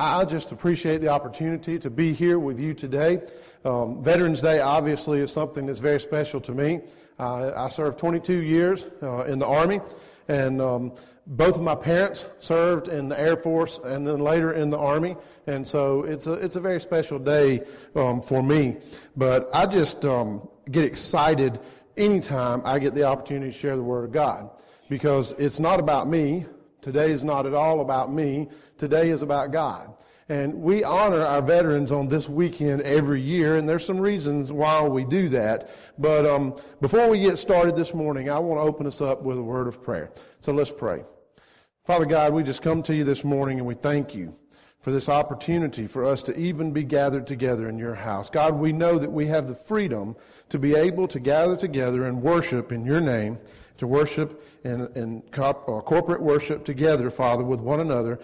I just appreciate the opportunity to be here with you today. Um, Veterans Day obviously is something that's very special to me. Uh, I served 22 years uh, in the Army, and um, both of my parents served in the Air Force and then later in the Army, and so it's a it's a very special day um, for me. But I just um, get excited anytime I get the opportunity to share the Word of God because it's not about me. Today is not at all about me. Today is about God. And we honor our veterans on this weekend every year, and there's some reasons why we do that. But um, before we get started this morning, I want to open us up with a word of prayer. So let's pray. Father God, we just come to you this morning and we thank you for this opportunity for us to even be gathered together in your house. God, we know that we have the freedom to be able to gather together and worship in your name, to worship in, in uh, corporate worship together, Father, with one another,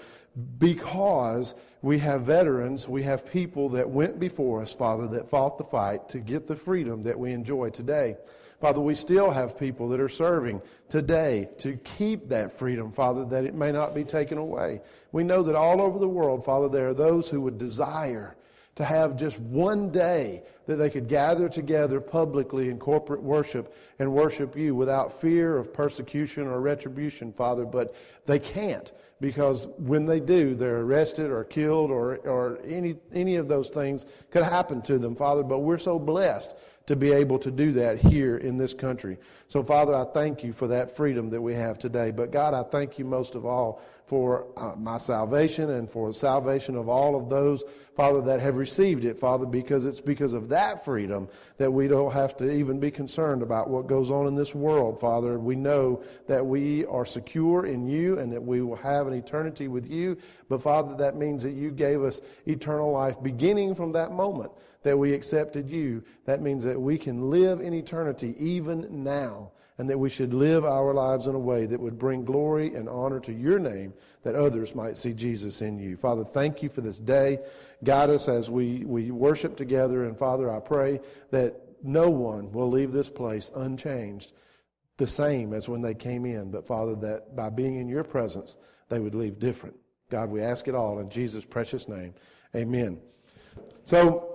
because we have veterans, we have people that went before us, Father, that fought the fight to get the freedom that we enjoy today. Father, we still have people that are serving today to keep that freedom, Father, that it may not be taken away. We know that all over the world, Father, there are those who would desire to have just one day that they could gather together publicly in corporate worship and worship you without fear of persecution or retribution, Father, but they can't because when they do, they're arrested or killed or, or any, any of those things could happen to them, Father. But we're so blessed to be able to do that here in this country. So, Father, I thank you for that freedom that we have today. But, God, I thank you most of all for uh, my salvation and for the salvation of all of those, Father, that have received it, Father, because it's because of that freedom that we don't have to even be concerned about what goes on in this world, Father. We know that we are secure in you and that we will have an eternity with you. But, Father, that means that you gave us eternal life beginning from that moment that we accepted you. That means that we can live in eternity even now and that we should live our lives in a way that would bring glory and honor to your name, that others might see Jesus in you. Father, thank you for this day. Guide us as we, we worship together. And Father, I pray that no one will leave this place unchanged, the same as when they came in. But Father, that by being in your presence, they would leave different. God, we ask it all in Jesus' precious name. Amen. So,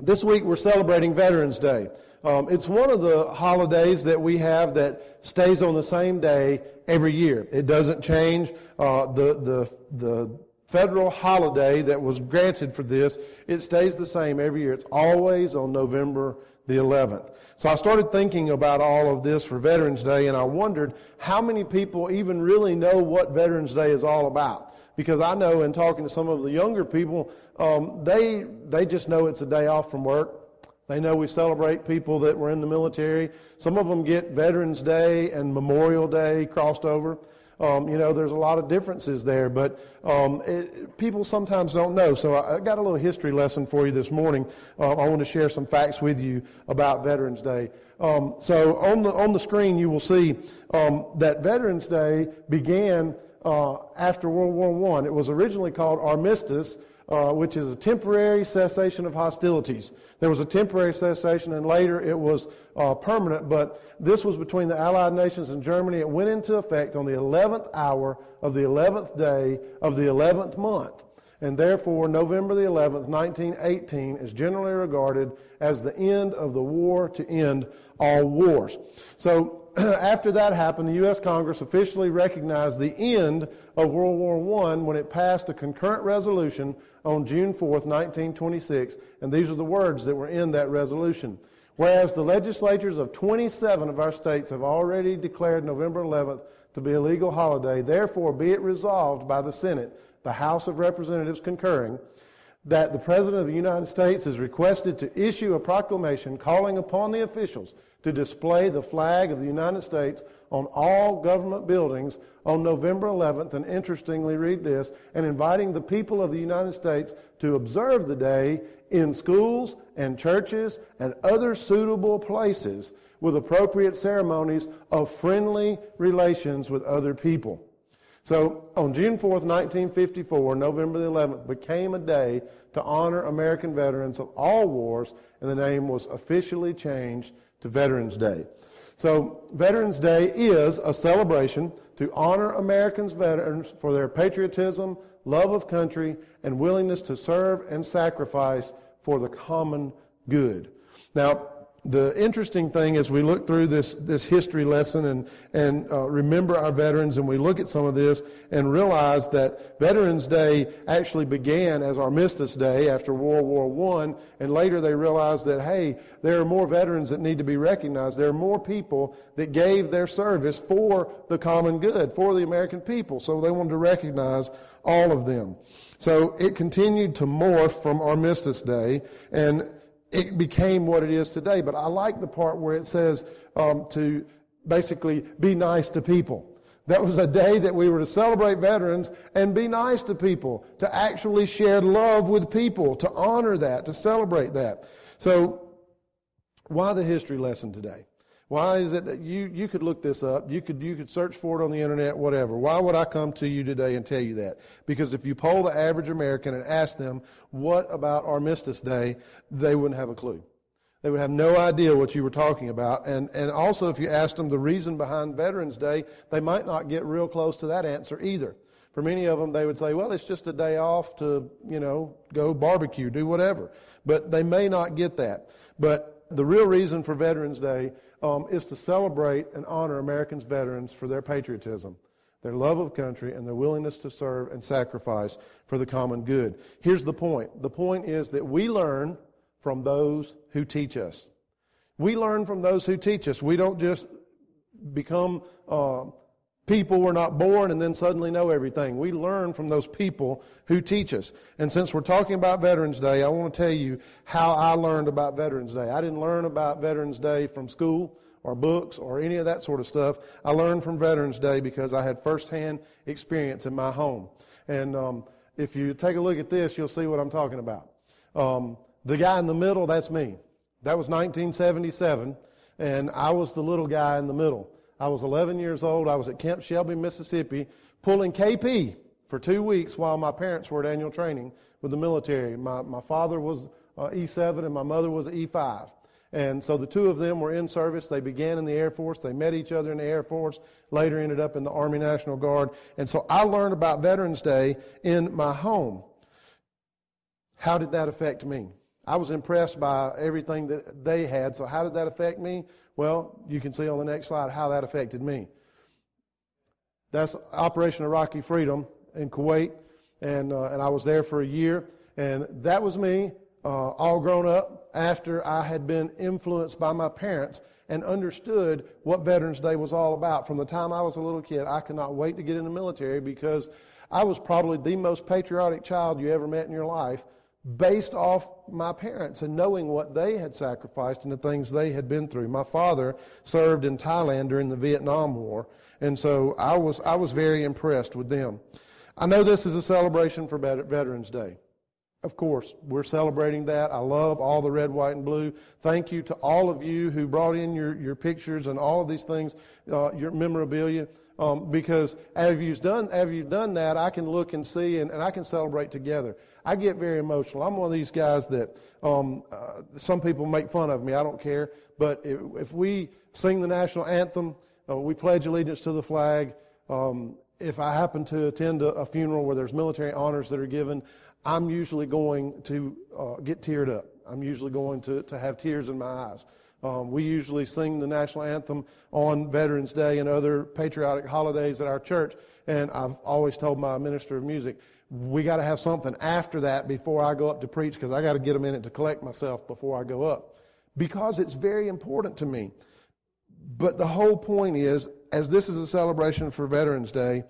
this week we're celebrating Veterans Day. Um, it's one of the holidays that we have that stays on the same day every year. It doesn't change. Uh, the, the, the federal holiday that was granted for this, it stays the same every year. It's always on November the 11th. So I started thinking about all of this for Veterans Day, and I wondered how many people even really know what Veterans Day is all about. Because I know in talking to some of the younger people, um, they, they just know it's a day off from work. They know we celebrate people that were in the military. Some of them get Veterans Day and Memorial Day crossed over. Um, you know, there's a lot of differences there, but um, it, people sometimes don't know. So I, I, got a little history lesson for you this morning. Uh, I want to share some facts with you about Veterans Day. Um, so on the on the screen, you will see um, that Veterans Day began uh, after World War One. It was originally called Armistice uh, which is a temporary cessation of hostilities. There was a temporary cessation, and later it was uh, permanent, but this was between the Allied nations and Germany. It went into effect on the 11th hour of the 11th day of the 11th month. And therefore, November the 11th, 1918, is generally regarded as the end of the war to end all wars. So after that happened, the U.S. Congress officially recognized the end of World War I when it passed a concurrent resolution on June 4, 1926, and these are the words that were in that resolution. Whereas the legislatures of 27 of our states have already declared November 11th to be a legal holiday, therefore be it resolved by the Senate, the House of Representatives concurring, that the President of the United States is requested to issue a proclamation calling upon the officials to display the flag of the United States on all government buildings on November 11th, and interestingly, read this, and inviting the people of the United States to observe the day in schools and churches and other suitable places with appropriate ceremonies of friendly relations with other people. So on June 4th, 1954, November the 11th became a day to honor American veterans of all wars, and the name was officially changed to Veterans Day. So, Veterans Day is a celebration to honor Americans' veterans for their patriotism, love of country, and willingness to serve and sacrifice for the common good. Now, the interesting thing as we look through this, this history lesson and, and uh, remember our veterans and we look at some of this and realize that Veterans Day actually began as Armistice Day after World War I, and later they realized that, hey, there are more veterans that need to be recognized. There are more people that gave their service for the common good, for the American people. So they wanted to recognize all of them. So it continued to morph from Armistice Day, and it became what it is today. But I like the part where it says um, to basically be nice to people. That was a day that we were to celebrate veterans and be nice to people, to actually share love with people, to honor that, to celebrate that. So, why the history lesson today? Why is it that you, you could look this up? You could, you could search for it on the internet, whatever. Why would I come to you today and tell you that? Because if you poll the average American and ask them, what about Armistice Day, they wouldn't have a clue. They would have no idea what you were talking about. And, and also, if you asked them the reason behind Veterans Day, they might not get real close to that answer either. For many of them, they would say, well, it's just a day off to, you know, go barbecue, do whatever. But they may not get that. But the real reason for Veterans Day um, is to celebrate and honor Americans' veterans for their patriotism, their love of country, and their willingness to serve and sacrifice for the common good. Here's the point the point is that we learn from those who teach us. We learn from those who teach us. We don't just become uh, people we're not born and then suddenly know everything. We learn from those people who teach us. And since we're talking about Veterans Day, I want to tell you how I learned about Veterans Day. I didn't learn about Veterans Day from school or books or any of that sort of stuff. I learned from Veterans Day because I had firsthand experience in my home. And um, if you take a look at this, you'll see what I'm talking about. Um, the guy in the middle, that's me. That was 1977, and I was the little guy in the middle. I was 11 years old. I was at Camp Shelby, Mississippi, pulling KP for two weeks while my parents were at annual training with the military. My, my father was uh, E7 and my mother was E5. And so the two of them were in service. They began in the Air Force. They met each other in the Air Force, later ended up in the Army National Guard. And so I learned about Veterans Day in my home. How did that affect me? I was impressed by everything that they had. So how did that affect me? Well, you can see on the next slide how that affected me. That's Operation Iraqi Freedom in Kuwait, and, uh, and I was there for a year. And that was me, uh, all grown up, after I had been influenced by my parents and understood what Veterans Day was all about. From the time I was a little kid, I could not wait to get in the military because I was probably the most patriotic child you ever met in your life based off my parents and knowing what they had sacrificed and the things they had been through. My father served in Thailand during the Vietnam War, and so I was, I was very impressed with them. I know this is a celebration for Veterans Day. Of course, we're celebrating that. I love all the red, white, and blue. Thank you to all of you who brought in your, your pictures and all of these things, uh, your memorabilia. Um, because as you've done, as you've done that, I can look and see, and, and I can celebrate together. I get very emotional. I'm one of these guys that um, uh, some people make fun of me. I don't care. But if, if we sing the national anthem, uh, we pledge allegiance to the flag. Um, if I happen to attend a, a, funeral where there's military honors that are given, I'm usually going to uh, get teared up. I'm usually going to, to have tears in my eyes. Um, we usually sing the national anthem on Veterans Day and other patriotic holidays at our church. And I've always told my minister of music, we got to have something after that before I go up to preach because I got to get a minute to collect myself before I go up. Because it's very important to me. But the whole point is, as this is a celebration for Veterans Day,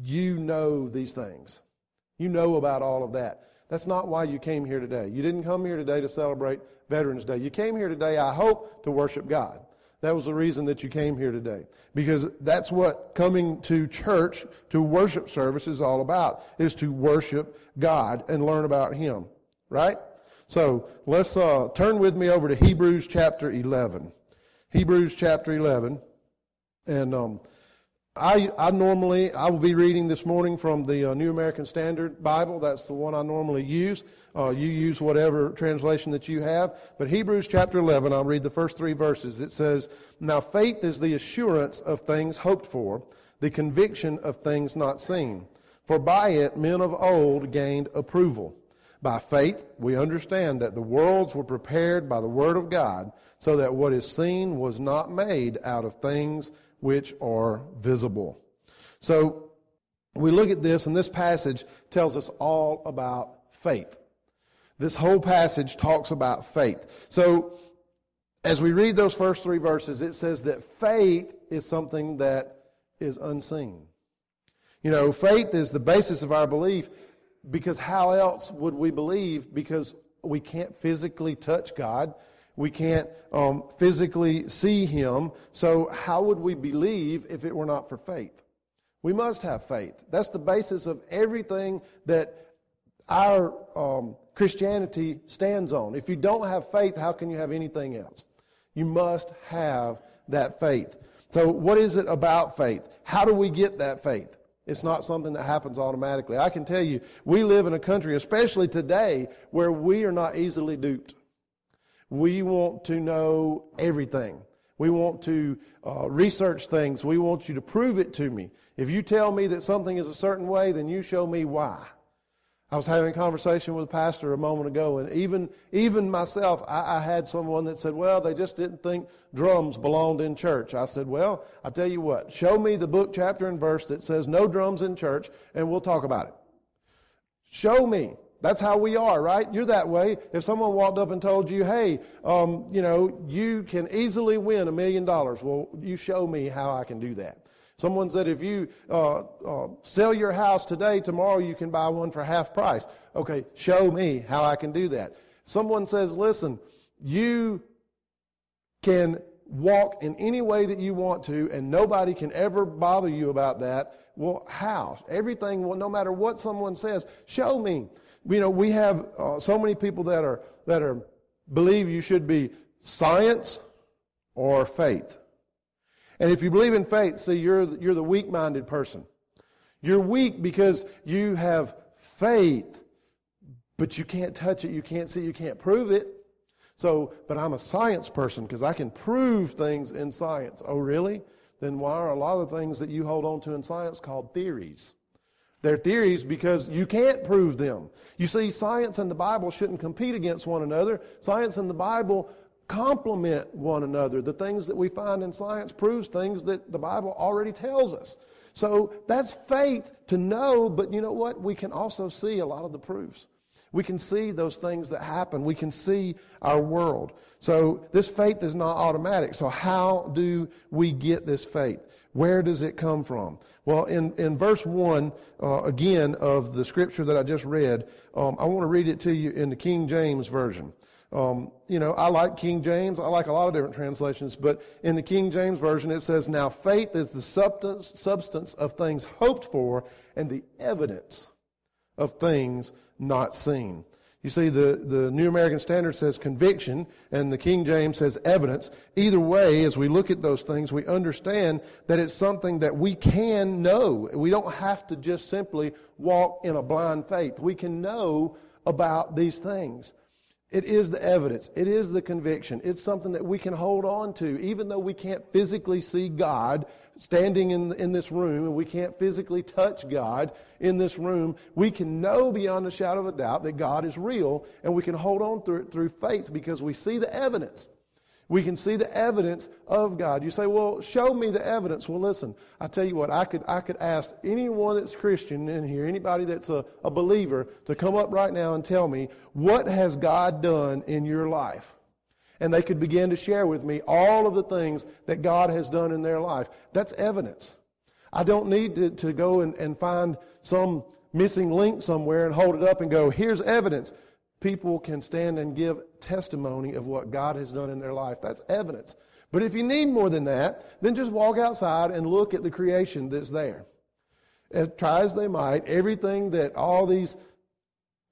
you know these things. You know about all of that. That's not why you came here today. You didn't come here today to celebrate Veterans Day. You came here today, I hope, to worship God. That was the reason that you came here today. Because that's what coming to church, to worship service is all about, is to worship God and learn about Him. Right? So let's uh, turn with me over to Hebrews chapter 11. Hebrews chapter 11. And um, I, I normally, I will be reading this morning from the uh, New American Standard Bible. That's the one I normally use. Uh, you use whatever translation that you have. But Hebrews chapter 11, I'll read the first three verses. It says, Now faith is the assurance of things hoped for, the conviction of things not seen. For by it men of old gained approval. By faith, we understand that the worlds were prepared by the word of God, so that what is seen was not made out of things which are visible. So, we look at this, and this passage tells us all about faith. This whole passage talks about faith. So, as we read those first three verses, it says that faith is something that is unseen. You know, faith is the basis of our belief because how else would we believe? Because we can't physically touch God. We can't um, physically see Him. So, how would we believe if it were not for faith? We must have faith. That's the basis of everything that our um, Christianity stands on. If you don't have faith, how can you have anything else? You must have that faith. So, what is it about faith? How do we get that faith? It's not something that happens automatically. I can tell you, we live in a country, especially today, where we are not easily duped. We want to know everything. We want to uh, research things. We want you to prove it to me. If you tell me that something is a certain way, then you show me why. I was having a conversation with a pastor a moment ago, and even, even myself, I, I, had someone that said, Well, they just didn't think drums belonged in church. I said, Well, I tell you what, show me the book, chapter, and verse that says no drums in church, and we'll talk about it. Show me. That's how we are, right? You're that way. If someone walked up and told you, hey, um, you know, you can easily win a million dollars, well, you show me how I can do that. Someone said, if you uh, uh, sell your house today, tomorrow you can buy one for half price. Okay, show me how I can do that. Someone says, listen, you can walk in any way that you want to, and nobody can ever bother you about that. Well, how? Everything, well, no matter what someone says, show me. You know, we have uh, so many people that are that are believe you should be science or faith. And if you believe in faith, see, you're, you're the weak minded person. You're weak because you have faith, but you can't touch it, you can't see, you can't prove it. So, but I'm a science person because I can prove things in science. Oh, really? Then why are a lot of things that you hold on to in science called theories? They're theories because you can't prove them. You see, science and the Bible shouldn't compete against one another. Science and the Bible complement one another. The things that we find in science proves things that the Bible already tells us. So that's faith to know, but you know what? We can also see a lot of the proofs. We can see those things that happen. We can see our world. So this faith is not automatic. So how do we get this faith? Where does it come from? Well, in, in verse 1, uh, again, of the scripture that I just read, um, I want to read it to you in the King James Version. Um, you know, I like King James. I like a lot of different translations, but in the King James Version, it says, Now faith is the substance, substance of things hoped for and the evidence of things not seen. You see, the, the New American Standard says conviction, and the King James says evidence. Either way, as we look at those things, we understand that it's something that we can know. We don't have to just simply walk in a blind faith. We can know about these things. It is the evidence. It is the conviction. It's something that we can hold on to, even though we can't physically see God standing in, in this room and we can't physically touch God in this room. We can know beyond a shadow of a doubt that God is real and we can hold on through it through faith because we see the evidence. We can see the evidence of God. You say, well, show me the evidence. Well, listen, I tell you what, I could, I could ask anyone that's Christian in here, anybody that's a, a believer, to come up right now and tell me, what has God done in your life? And they could begin to share with me all of the things that God has done in their life. That's evidence. I don't need to, to go and, and find some missing link somewhere and hold it up and go, here's evidence people can stand and give testimony of what God has done in their life. That's evidence. But if you need more than that, then just walk outside and look at the creation that's there. As try as they might, everything that all these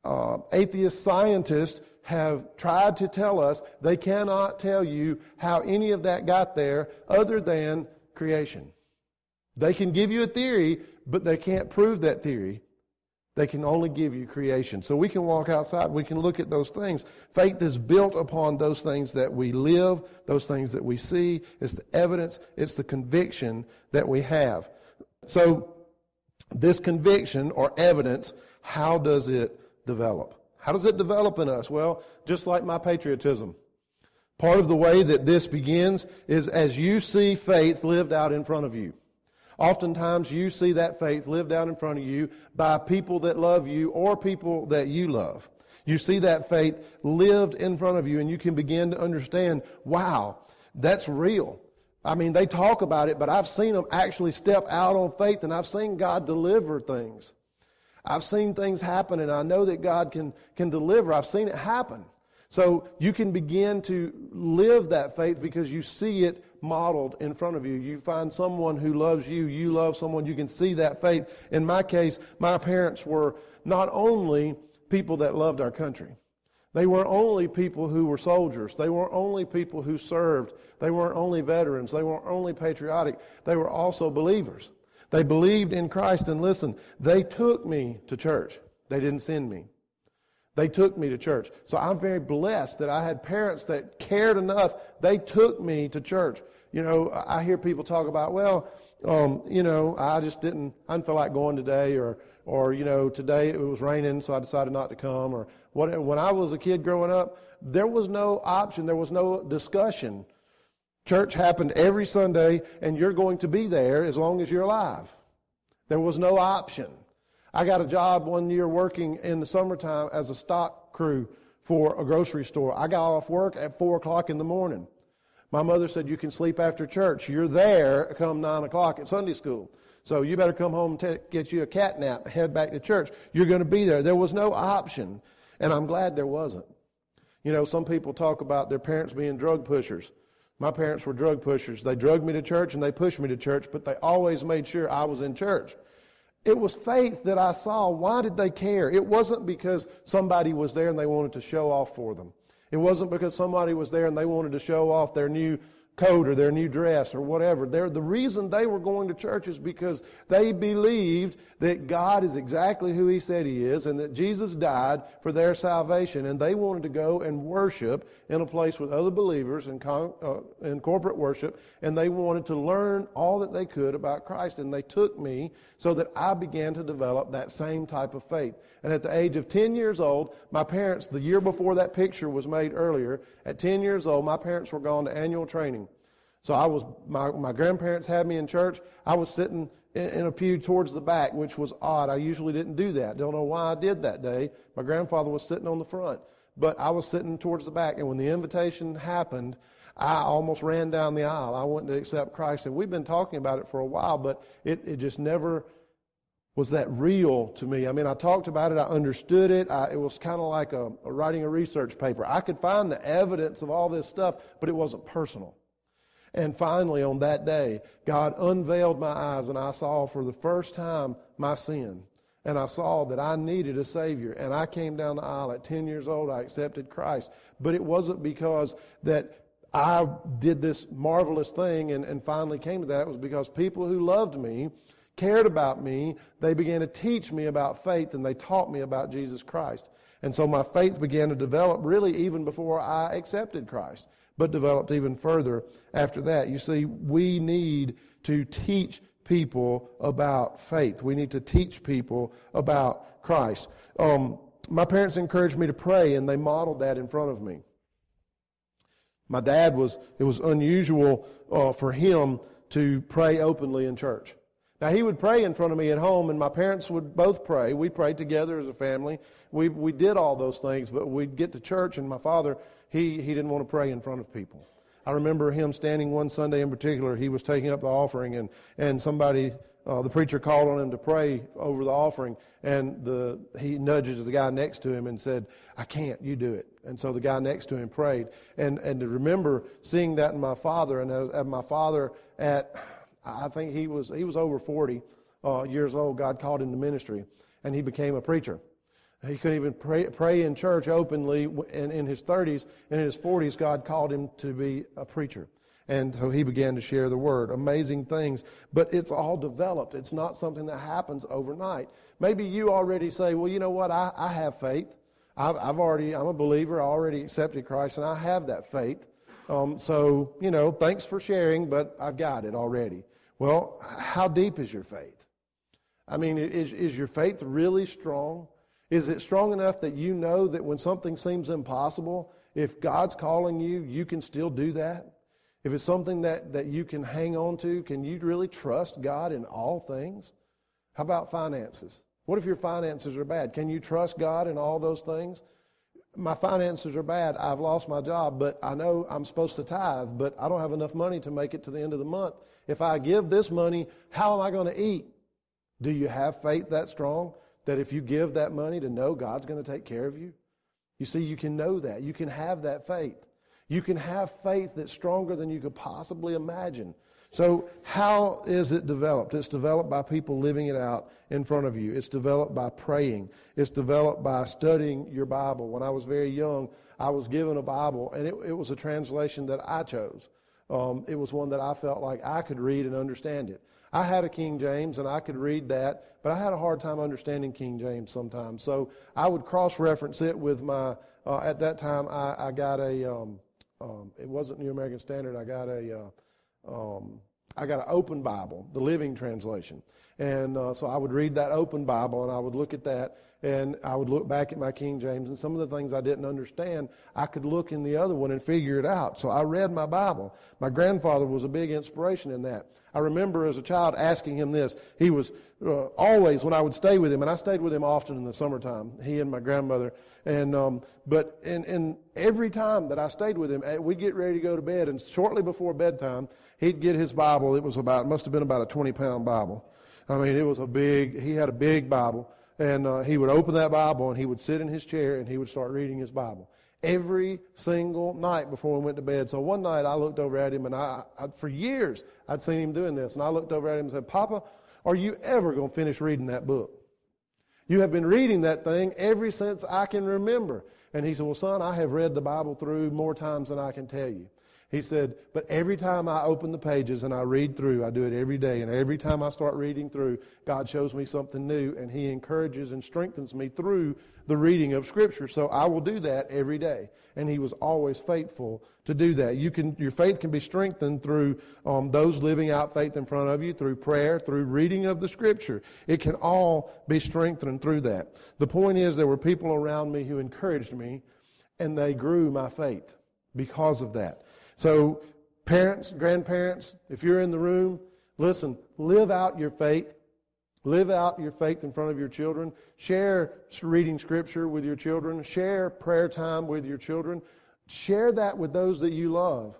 uh, atheist scientists have tried to tell us, they cannot tell you how any of that got there other than creation. They can give you a theory, but they can't prove that theory. They can only give you creation. So we can walk outside, we can look at those things. Faith is built upon those things that we live, those things that we see. It's the evidence, it's the conviction that we have. So this conviction or evidence, how does it develop? How does it develop in us? Well, just like my patriotism. Part of the way that this begins is as you see faith lived out in front of you. Oftentimes you see that faith lived out in front of you by people that love you or people that you love. You see that faith lived in front of you and you can begin to understand, wow, that's real. I mean, they talk about it, but I've seen them actually step out on faith and I've seen God deliver things. I've seen things happen and I know that God can, can deliver. I've seen it happen. So you can begin to live that faith because you see it modeled in front of you. You find someone who loves you, you love someone, you can see that faith. In my case, my parents were not only people that loved our country, they were only people who were soldiers. They weren't only people who served. They weren't only veterans. They weren't only patriotic. They were also believers. They believed in Christ. And listen, they took me to church. They didn't send me. They took me to church. So I'm very blessed that I had parents that cared enough. They took me to church. You know, I hear people talk about, well, um, you know, I just didn't, I didn't feel like going today, or, or you know, today it was raining, so I decided not to come, or what. When I was a kid growing up, there was no option, there was no discussion. Church happened every Sunday, and you're going to be there as long as you're alive. There was no option. I got a job one year working in the summertime as a stock crew for a grocery store. I got off work at 4 o'clock in the morning. My mother said, You can sleep after church. You're there come 9 o'clock at Sunday school. So you better come home t- get you a cat nap, head back to church. You're going to be there. There was no option. And I'm glad there wasn't. You know, some people talk about their parents being drug pushers. My parents were drug pushers. They drugged me to church and they pushed me to church, but they always made sure I was in church. It was faith that I saw. Why did they care? It wasn't because somebody was there and they wanted to show off for them. It wasn't because somebody was there and they wanted to show off their new coat or their new dress or whatever. They're, the reason they were going to church is because they believed that God is exactly who He said He is and that Jesus died for their salvation. And they wanted to go and worship in a place with other believers in, con, uh, in corporate worship. And they wanted to learn all that they could about Christ. And they took me so that I began to develop that same type of faith. And at the age of 10 years old, my parents, the year before that picture was made earlier, at 10 years old, my parents were gone to annual training. So I was, my, my grandparents had me in church. I was sitting in, in a pew towards the back, which was odd. I usually didn't do that. Don't know why I did that day. My grandfather was sitting on the front, but I was sitting towards the back. And when the invitation happened, I almost ran down the aisle. I went to accept Christ. And we've been talking about it for a while, but it, it just never was that real to me. I mean, I talked about it, I understood it. I, it was kind of like a, a writing a research paper. I could find the evidence of all this stuff, but it wasn't personal. And finally, on that day, God unveiled my eyes, and I saw for the first time my sin. And I saw that I needed a Savior. And I came down the aisle at 10 years old. I accepted Christ. But it wasn't because that I did this marvelous thing and, and finally came to that. It was because people who loved me cared about me, they began to teach me about faith and they taught me about Jesus Christ. And so my faith began to develop really even before I accepted Christ, but developed even further after that. You see, we need to teach people about faith. We need to teach people about Christ. Um, my parents encouraged me to pray, and they modeled that in front of me. My dad was, it was unusual uh, for him to pray openly in church. Now, he would pray in front of me at home, and my parents would both pray. We prayed together as a family. We, we did all those things, but we'd get to church, and my father, he, he didn't want to pray in front of people. I remember him standing one Sunday in particular. He was taking up the offering, and, and somebody, uh, the preacher called on him to pray over the offering, and the, he nudges the guy next to him and said, I can't, you do it. And so the guy next to him prayed. And, and to remember seeing that in my father, and as, as my father at I think he was, he was over 40 uh, years old. God called him to ministry, and he became a preacher. He couldn't even pray, pray in church openly in, in his 30s. And in his 40s, God called him to be a preacher. And so he began to share the word. Amazing things. But it's all developed. It's not something that happens overnight. Maybe you already say, well, you know what? I, I have faith. I've, I've already, I'm a believer. I already accepted Christ, and I have that faith. Um, so, you know, thanks for sharing, but I've got it already. Well, how deep is your faith? I mean, is, is your faith really strong? Is it strong enough that you know that when something seems impossible, if God's calling you, you can still do that? If it's something that, that you can hang on to, can you really trust God in all things? How about finances? What if your finances are bad? Can you trust God in all those things? My finances are bad. I've lost my job, but I know I'm supposed to tithe, but I don't have enough money to make it to the end of the month. If I give this money, how am I going to eat? Do you have faith that strong that if you give that money to know God's going to take care of you? You see, you can know that. You can have that faith. You can have faith that's stronger than you could possibly imagine. So, how is it developed? It's developed by people living it out in front of you. It's developed by praying. It's developed by studying your Bible. When I was very young, I was given a Bible, and it, it was a translation that I chose. Um, it was one that I felt like I could read and understand it. I had a King James and I could read that, but I had a hard time understanding King James sometimes. So I would cross reference it with my, uh, at that time, I, I got a, um, um, it wasn't New American Standard, I got a, uh, um, I got an open Bible, the Living Translation. And uh, so I would read that open Bible and I would look at that and I would look back at my King James and some of the things I didn't understand, I could look in the other one and figure it out. So I read my Bible. My grandfather was a big inspiration in that. I remember as a child asking him this. He was uh, always, when I would stay with him, and I stayed with him often in the summertime, he and my grandmother. And, um, but in, in every time that I stayed with him, eh, we'd get ready to go to bed, and shortly before bedtime, he'd get his Bible. It was about, must have been about a 20 pound Bible. I mean, it was a big, he had a big Bible and uh, he would open that Bible and he would sit in his chair and he would start reading his Bible every single night before we went to bed. So one night I looked over at him and I, I, for years I'd seen him doing this and I looked over at him and said, Papa, are you ever going to finish reading that book? You have been reading that thing ever since I can remember. And he said, Well, son, I have read the Bible through more times than I can tell you. He said, But every time I open the pages and I read through, I do it every day, and every time I start reading through, God shows me something new, and He encourages and strengthens me through the reading of Scripture. So I will do that every day. And He was always faithful to do that. You can, your faith can be strengthened through um, those living out faith in front of you, through prayer, through reading of the Scripture. It can all be strengthened through that. The point is, there were people around me who encouraged me, and they grew my faith because of that. So, parents, grandparents, if you're in the room, listen, live out your faith. Live out your faith in front of your children. Share reading scripture with your children. Share prayer time with your children. Share that with those that you love.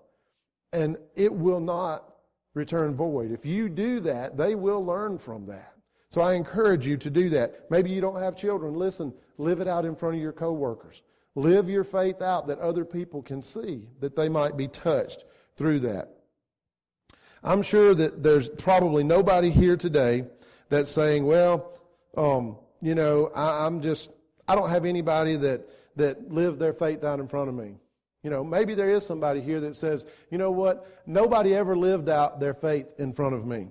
And it will not return void. If you do that, they will learn from that. So I encourage you to do that. Maybe you don't have children. Listen, live it out in front of your coworkers. Live your faith out that other people can see, that they might be touched through that. I'm sure that there's probably nobody here today that's saying, well, um, you know, I, I'm just, I don't have anybody that, that lived their faith out in front of me. You know, maybe there is somebody here that says, you know what, nobody ever lived out their faith in front of me.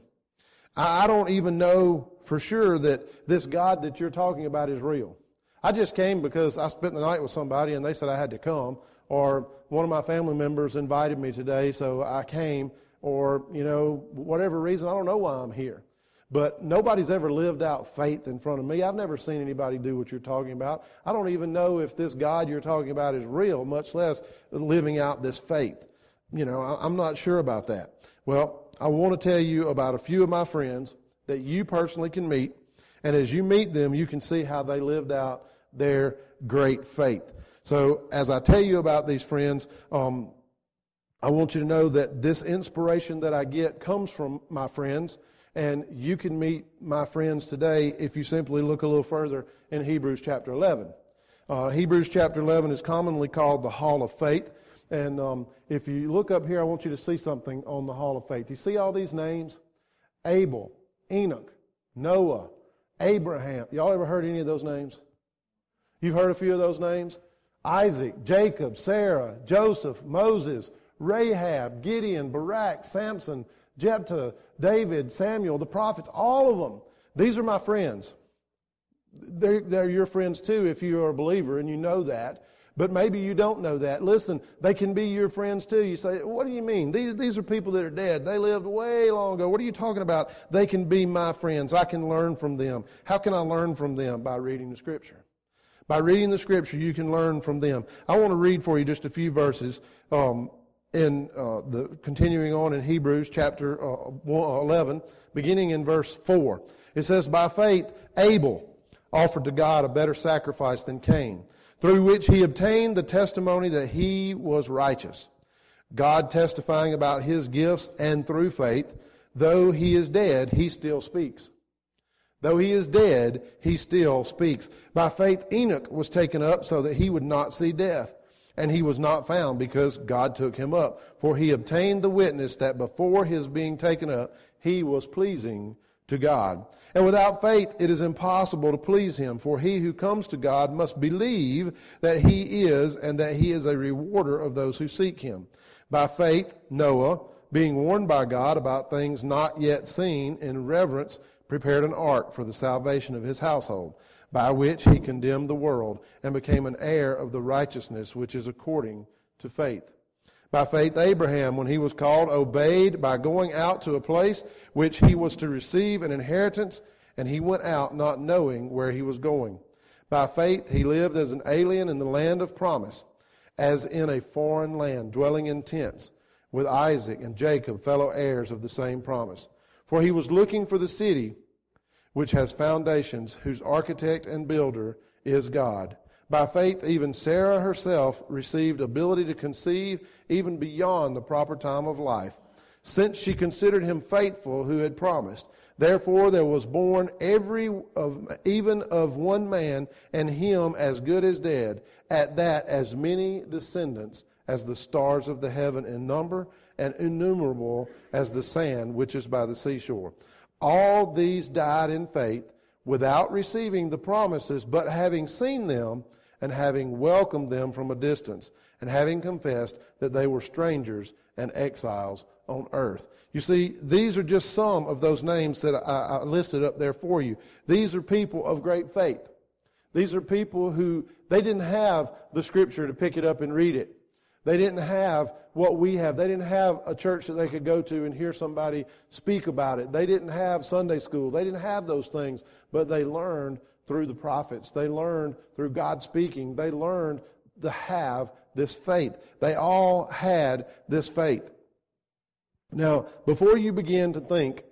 I, I don't even know for sure that this God that you're talking about is real. I just came because I spent the night with somebody and they said I had to come, or one of my family members invited me today, so I came, or, you know, whatever reason, I don't know why I'm here. But nobody's ever lived out faith in front of me. I've never seen anybody do what you're talking about. I don't even know if this God you're talking about is real, much less living out this faith. You know, I'm not sure about that. Well, I want to tell you about a few of my friends that you personally can meet. And as you meet them, you can see how they lived out their great faith. So, as I tell you about these friends, um, I want you to know that this inspiration that I get comes from my friends, and you can meet my friends today if you simply look a little further in Hebrews chapter 11. Uh, Hebrews chapter 11 is commonly called the Hall of Faith. And um, if you look up here, I want you to see something on the Hall of Faith. You see all these names? Abel, Enoch, Noah, Abraham. Y'all ever heard any of those names? You've heard a few of those names? Isaac, Jacob, Sarah, Joseph, Moses, Rahab, Gideon, Barak, Samson, Jephthah, David, Samuel, the prophets, all of them. These are my friends. They're, they're your friends too if you are a believer and you know that. But maybe you don't know that. Listen, they can be your friends too. You say, what do you mean? These, these are people that are dead. They lived way long ago. What are you talking about? They can be my friends. I can learn from them. How can I learn from them? By reading the scripture. By reading the scripture, you can learn from them. I want to read for you just a few verses um, in uh, the continuing on in Hebrews chapter uh, 11, beginning in verse 4. It says, By faith, Abel offered to God a better sacrifice than Cain through which he obtained the testimony that he was righteous. God testifying about his gifts, and through faith, though he is dead, he still speaks. Though he is dead, he still speaks. By faith, Enoch was taken up so that he would not see death. And he was not found because God took him up. For he obtained the witness that before his being taken up, he was pleasing to God. And without faith, it is impossible to please him, for he who comes to God must believe that he is, and that he is a rewarder of those who seek him. By faith, Noah, being warned by God about things not yet seen, in reverence prepared an ark for the salvation of his household, by which he condemned the world, and became an heir of the righteousness which is according to faith. By faith, Abraham, when he was called, obeyed by going out to a place which he was to receive an inheritance, and he went out not knowing where he was going. By faith, he lived as an alien in the land of promise, as in a foreign land, dwelling in tents, with Isaac and Jacob, fellow heirs of the same promise. For he was looking for the city which has foundations, whose architect and builder is God. By faith, even Sarah herself received ability to conceive even beyond the proper time of life, since she considered him faithful who had promised. Therefore, there was born every of, even of one man, and him as good as dead, at that as many descendants as the stars of the heaven in number, and innumerable as the sand which is by the seashore. All these died in faith, without receiving the promises, but having seen them and having welcomed them from a distance, and having confessed that they were strangers and exiles on earth. You see, these are just some of those names that I, I listed up there for you. These are people of great faith. These are people who they didn't have the scripture to pick it up and read it. They didn't have what we have. They didn't have a church that they could go to and hear somebody speak about it. They didn't have Sunday school. They didn't have those things, but they learned through the prophets. They learned through God speaking. They learned to have this faith. They all had this faith. Now, before you begin to think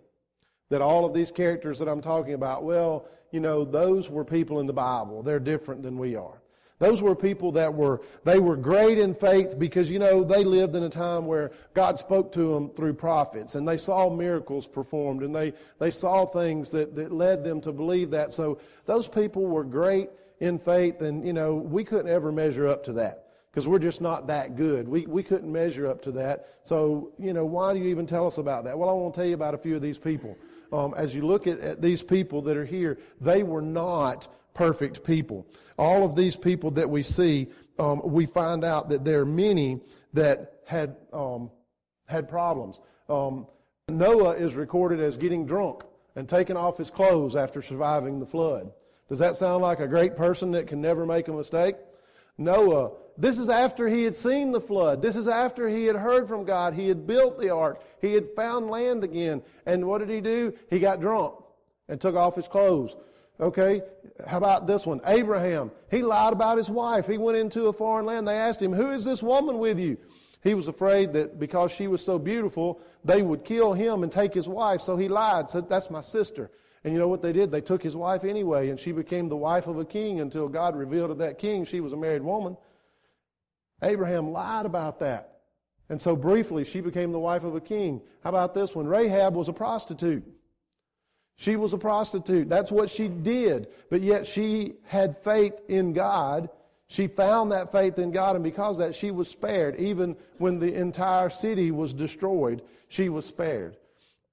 that all of these characters that I'm talking about, well, you know, those were people in the Bible. They're different than we are. Those were people that were, they were great in faith because, you know, they lived in a time where God spoke to them through prophets and they saw miracles performed and they, they saw things that, that led them to believe that. So those people were great in faith and, you know, we couldn't ever measure up to that because we're just not that good. We, we couldn't measure up to that. So, you know, why do you even tell us about that? Well, I want to tell you about a few of these people. Um, as you look at, at these people that are here, they were not perfect people. All of these people that we see, um, we find out that there are many that had, um, had problems. Um, Noah is recorded as getting drunk and taking off his clothes after surviving the flood. Does that sound like a great person that can never make a mistake? Noah, this is after he had seen the flood. This is after he had heard from God. He had built the ark. He had found land again. And what did he do? He got drunk and took off his clothes. Okay, how about this one? Abraham. He lied about his wife. He went into a foreign land. They asked him, Who is this woman with you? He was afraid that because she was so beautiful, they would kill him and take his wife. So he lied, said, That's my sister. And you know what they did? They took his wife anyway, and she became the wife of a king until God revealed to that king she was a married woman. Abraham lied about that. And so briefly, she became the wife of a king. How about this one? Rahab was a prostitute. She was a prostitute. That's what she did. But yet she had faith in God. She found that faith in God, and because that, she was spared. Even when the entire city was destroyed, she was spared.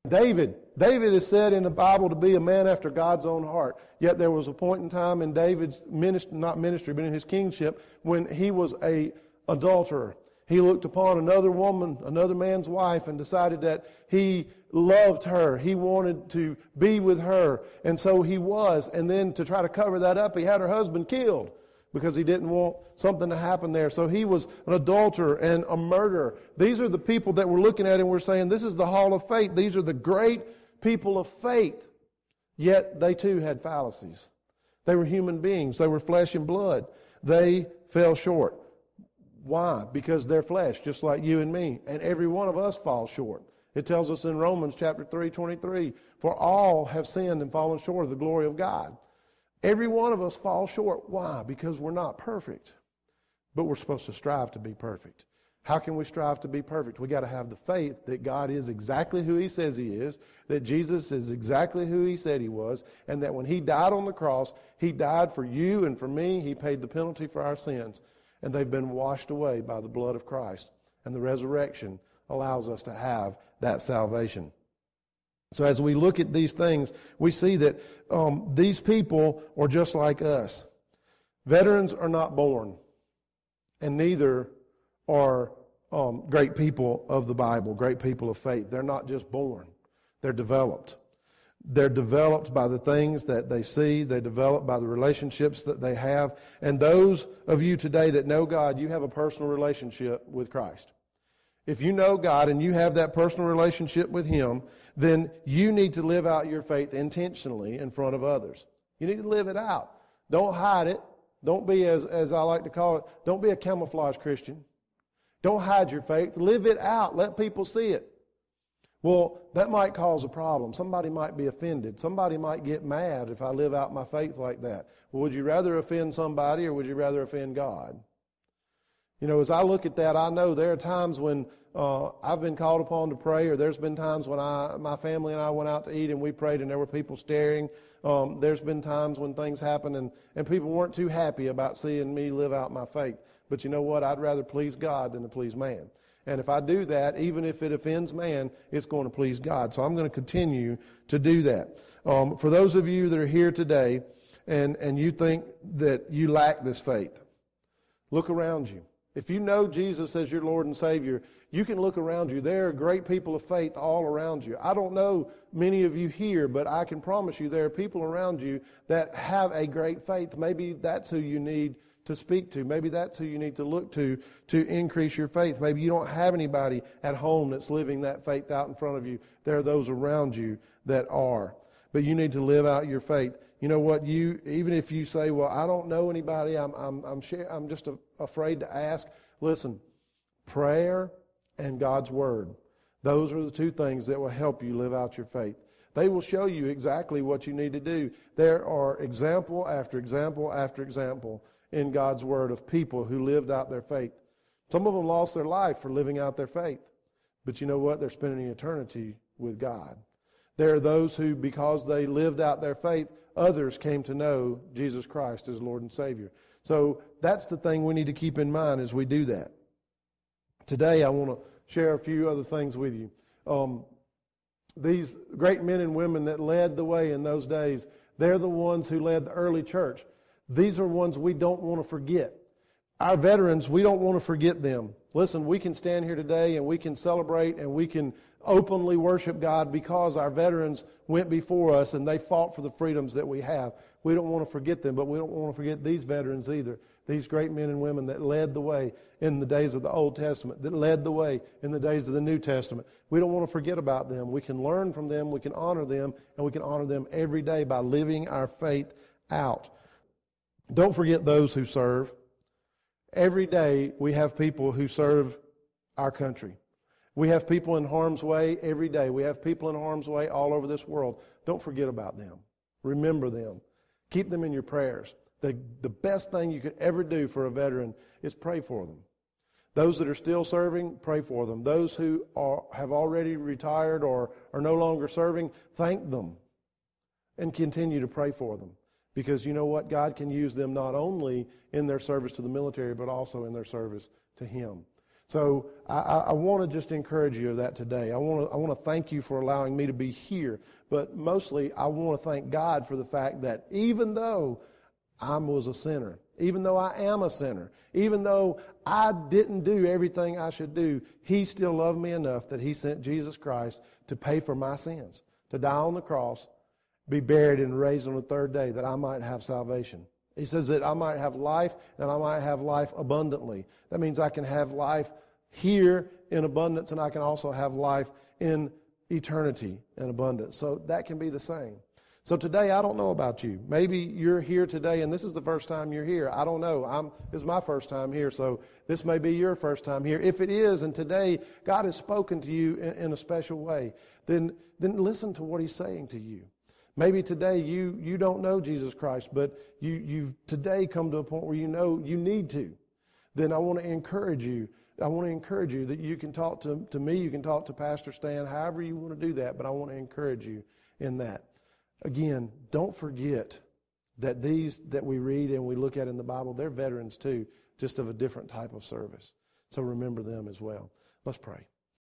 David. David is said in the Bible to be a man after God's own heart. Yet there was a point in time in David's ministry, not ministry, but in his kingship, when he was a adulterer. He looked upon another woman, another man's wife, and decided that he loved her. He wanted to be with her. And so he was. And then to try to cover that up, he had her husband killed. because he didn't want something to happen there. So he was an adulterer and a murderer. These are the people that we're looking at and we're saying, this is the hall of faith. These are the great people of faith. Yet they too had fallacies. They were human beings. They were flesh and blood. They fell short. Why? Because they're flesh, just like you and me. And every one of us falls short. It tells us in Romans chapter 3, 23, for all have sinned and fallen short of the glory of God. Every one of us falls short. Why? Because we're not perfect. But we're supposed to strive to be perfect. How can we strive to be perfect? We got to have the faith that God is exactly who He says He is, that Jesus is exactly who He said He was, and that when He died on the cross, He died for you and for me. He paid the penalty for our sins, and they've been washed away by the blood of Christ. And the resurrection allows us to have that salvation. So as we look at these things, we see that um, these people are just like us. Veterans are not born, and neither are um, great people of the Bible, great people of faith. They're not just born, they're developed. They're developed by the things that they see. They're developed by the relationships that they have. And those of you today that know God, you have a personal relationship with Christ. If you know God and you have that personal relationship with Him, then you need to live out your faith intentionally in front of others. You need to live it out. Don't hide it. Don't be, as, as I like to call it, don't be a camouflage Christian. Don't hide your faith. Live it out. Let people see it. Well, that might cause a problem. Somebody might be offended. Somebody might get mad if I live out my faith like that. Well, would you rather offend somebody or would you rather offend God? You know, as I look at that, I know there are times when uh, I've been called upon to pray, or there's been times when I, my family and I went out to eat and we prayed and there were people staring. Um, there's been times when things happen and, and people weren't too happy about seeing me live out my faith. But you know what? I'd rather please God than to please man. And if I do that, even if it offends man, it's going to please God. So I'm going to continue to do that. Um, for those of you that are here today and, and you think that you lack this faith, look around you. If you know Jesus as your Lord and Savior, you can look around you. There are great people of faith all around you. I don't know many of you here, but I can promise you there are people around you that have a great faith. Maybe that's who you need to speak to. Maybe that's who you need to look to to increase your faith. Maybe you don't have anybody at home that's living that faith out in front of you. There are those around you that are. But you need to live out your faith. You know what? You even if you say, "Well, I don't know anybody. I'm I'm I'm, share, I'm just a, afraid to ask." Listen, prayer and God's Word. Those are the two things that will help you live out your faith. They will show you exactly what you need to do. There are example after example after example in God's Word of people who lived out their faith. Some of them lost their life for living out their faith. But you know what? They're spending eternity with God. There are those who, because they lived out their faith, others came to know Jesus Christ as Lord and Savior. So that's the thing we need to keep in mind as we do that. Today, I want to share a few other things with you. Um, these great men and women that led the way in those days, they're the ones who led the early church. These are ones we don't want to forget. Our veterans, we don't want to forget them. Listen, we can stand here today and we can celebrate and we can openly worship God because our veterans went before us and they fought for the freedoms that we have. We don't want to forget them, but we don't want to forget these veterans either. These great men and women that led the way in the days of the Old Testament, that led the way in the days of the New Testament. We don't want to forget about them. We can learn from them, we can honor them, and we can honor them every day by living our faith out. Don't forget those who serve. Every day we have people who serve our country. We have people in harm's way every day. We have people in harm's way all over this world. Don't forget about them. Remember them. Keep them in your prayers. The, the best thing you could ever do for a veteran is pray for them. Those that are still serving, pray for them. Those who are, have already retired or are no longer serving, thank them and continue to pray for them. Because you know what? God can use them not only in their service to the military, but also in their service to Him. So I, I want to just encourage you of that today. I want to, I want to thank you for allowing me to be here. But mostly, I want to thank God for the fact that even though I was a sinner, even though I am a sinner, even though I didn't do everything I should do, He still loved me enough that He sent Jesus Christ to pay for my sins, to die on the cross, be buried, and raised on the third day that I might have salvation. He says that I might have life and I might have life abundantly. That means I can have life here in abundance and I can also have life in eternity in abundance. So that can be the same. So today, I don't know about you. Maybe you're here today and this is the first time you're here. I don't know. I'm, this is my first time here, so this may be your first time here. If it is, and today God has spoken to you in, in a special way, then, then listen to what He's saying to you. Maybe today you, you don't know Jesus Christ, but you, you've today come to a point where you know you need to. Then I want to encourage you. I want to encourage you that you can talk to, to me, you can talk to Pastor Stan, however you want to do that, but I want to encourage you in that. Again, don't forget that these that we read and we look at in the Bible, they're veterans too, just of a different type of service. So remember them as well. Let's pray.